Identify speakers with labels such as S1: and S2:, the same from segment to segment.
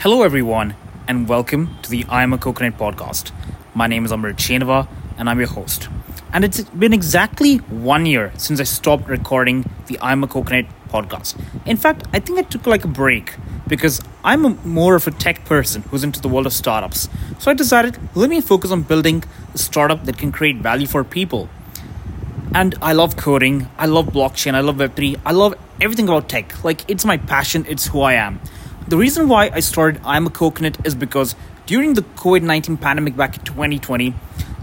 S1: Hello, everyone, and welcome to the I Am a Coconut podcast. My name is Amrit Shenava, and I'm your host. And it's been exactly one year since I stopped recording the I Am a Coconut podcast. In fact, I think I took like a break because I'm a, more of a tech person who's into the world of startups. So I decided, let me focus on building a startup that can create value for people. And I love coding, I love blockchain, I love Web3, I love everything about tech. Like, it's my passion, it's who I am. The reason why I started I'm a Coconut is because during the COVID 19 pandemic back in 2020,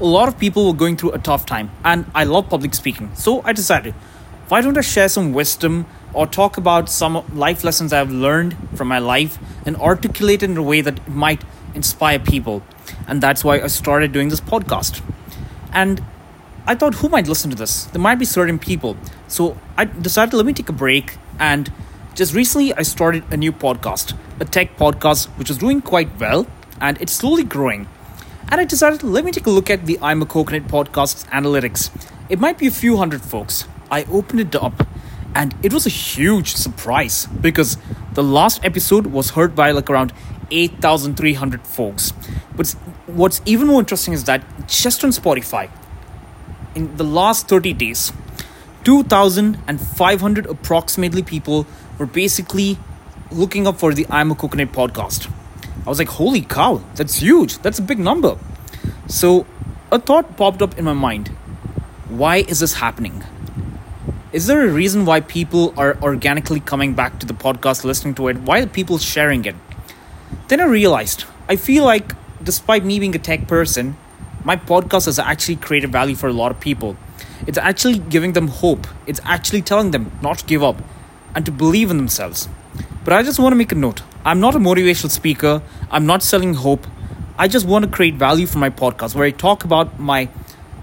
S1: a lot of people were going through a tough time, and I love public speaking. So I decided, why don't I share some wisdom or talk about some life lessons I've learned from my life and articulate it in a way that might inspire people? And that's why I started doing this podcast. And I thought, who might listen to this? There might be certain people. So I decided, let me take a break. And just recently, I started a new podcast, a tech podcast, which is doing quite well and it's slowly growing. And I decided, let me take a look at the I'm a Coconut podcast's analytics. It might be a few hundred folks. I opened it up and it was a huge surprise because the last episode was heard by like around 8,300 folks. But what's even more interesting is that just on Spotify, in the last 30 days, 2,500 approximately people were basically looking up for the I'm a Coconut podcast. I was like, holy cow, that's huge. That's a big number. So a thought popped up in my mind why is this happening? Is there a reason why people are organically coming back to the podcast, listening to it? Why are people sharing it? Then I realized I feel like, despite me being a tech person, my podcast has actually created value for a lot of people. It's actually giving them hope. It's actually telling them not to give up and to believe in themselves. But I just want to make a note I'm not a motivational speaker, I'm not selling hope. I just want to create value for my podcast where I talk about my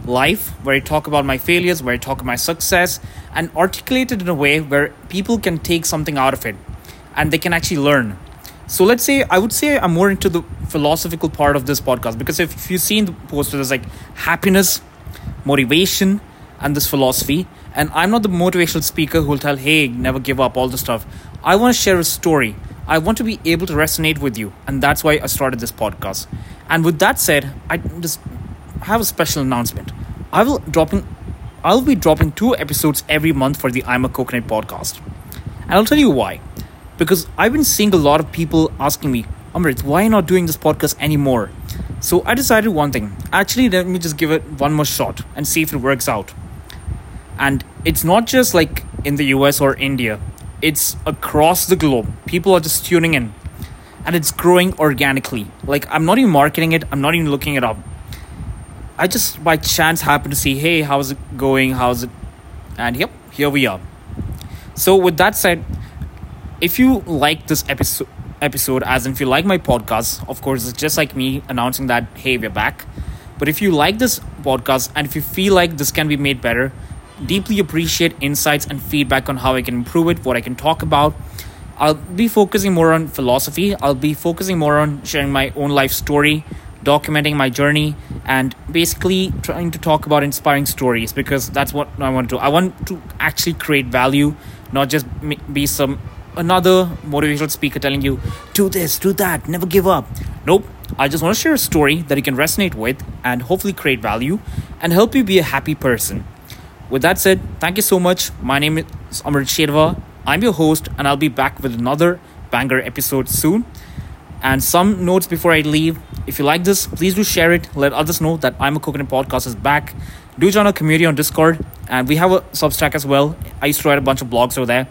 S1: life, where I talk about my failures, where I talk about my success, and articulate it in a way where people can take something out of it and they can actually learn. So let's say I would say I'm more into the philosophical part of this podcast because if, if you've seen the poster, there's like happiness, motivation, and this philosophy. And I'm not the motivational speaker who will tell, hey, never give up, all the stuff. I want to share a story. I want to be able to resonate with you. And that's why I started this podcast. And with that said, I just have a special announcement. I will dropping I'll be dropping two episodes every month for the I'm a Coconut podcast. And I'll tell you why because I've been seeing a lot of people asking me, Amrit, why are you not doing this podcast anymore? So I decided one thing. Actually, let me just give it one more shot and see if it works out. And it's not just like in the US or India, it's across the globe. People are just tuning in. And it's growing organically. Like, I'm not even marketing it, I'm not even looking it up. I just by chance happened to see, hey, how's it going? How's it? And yep, here we are. So, with that said, if you like this episode episode as if you like my podcast of course it's just like me announcing that hey we're back but if you like this podcast and if you feel like this can be made better deeply appreciate insights and feedback on how i can improve it what i can talk about i'll be focusing more on philosophy i'll be focusing more on sharing my own life story documenting my journey and basically trying to talk about inspiring stories because that's what i want to do i want to actually create value not just be some another motivational speaker telling you, do this, do that, never give up. Nope. I just want to share a story that you can resonate with and hopefully create value and help you be a happy person. With that said, thank you so much. My name is Amrit Shenava. I'm your host, and I'll be back with another banger episode soon. And some notes before I leave. If you like this, please do share it. Let others know that I'm a Coconut Podcast is back. Do join our community on Discord, and we have a Substack as well. I used to write a bunch of blogs over there.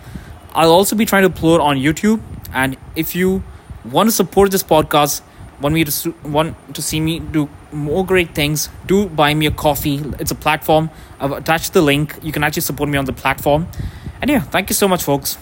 S1: I'll also be trying to upload on YouTube. And if you want to support this podcast, want me to want to see me do more great things, do buy me a coffee. It's a platform. I've attached the link. You can actually support me on the platform. And yeah, thank you so much, folks.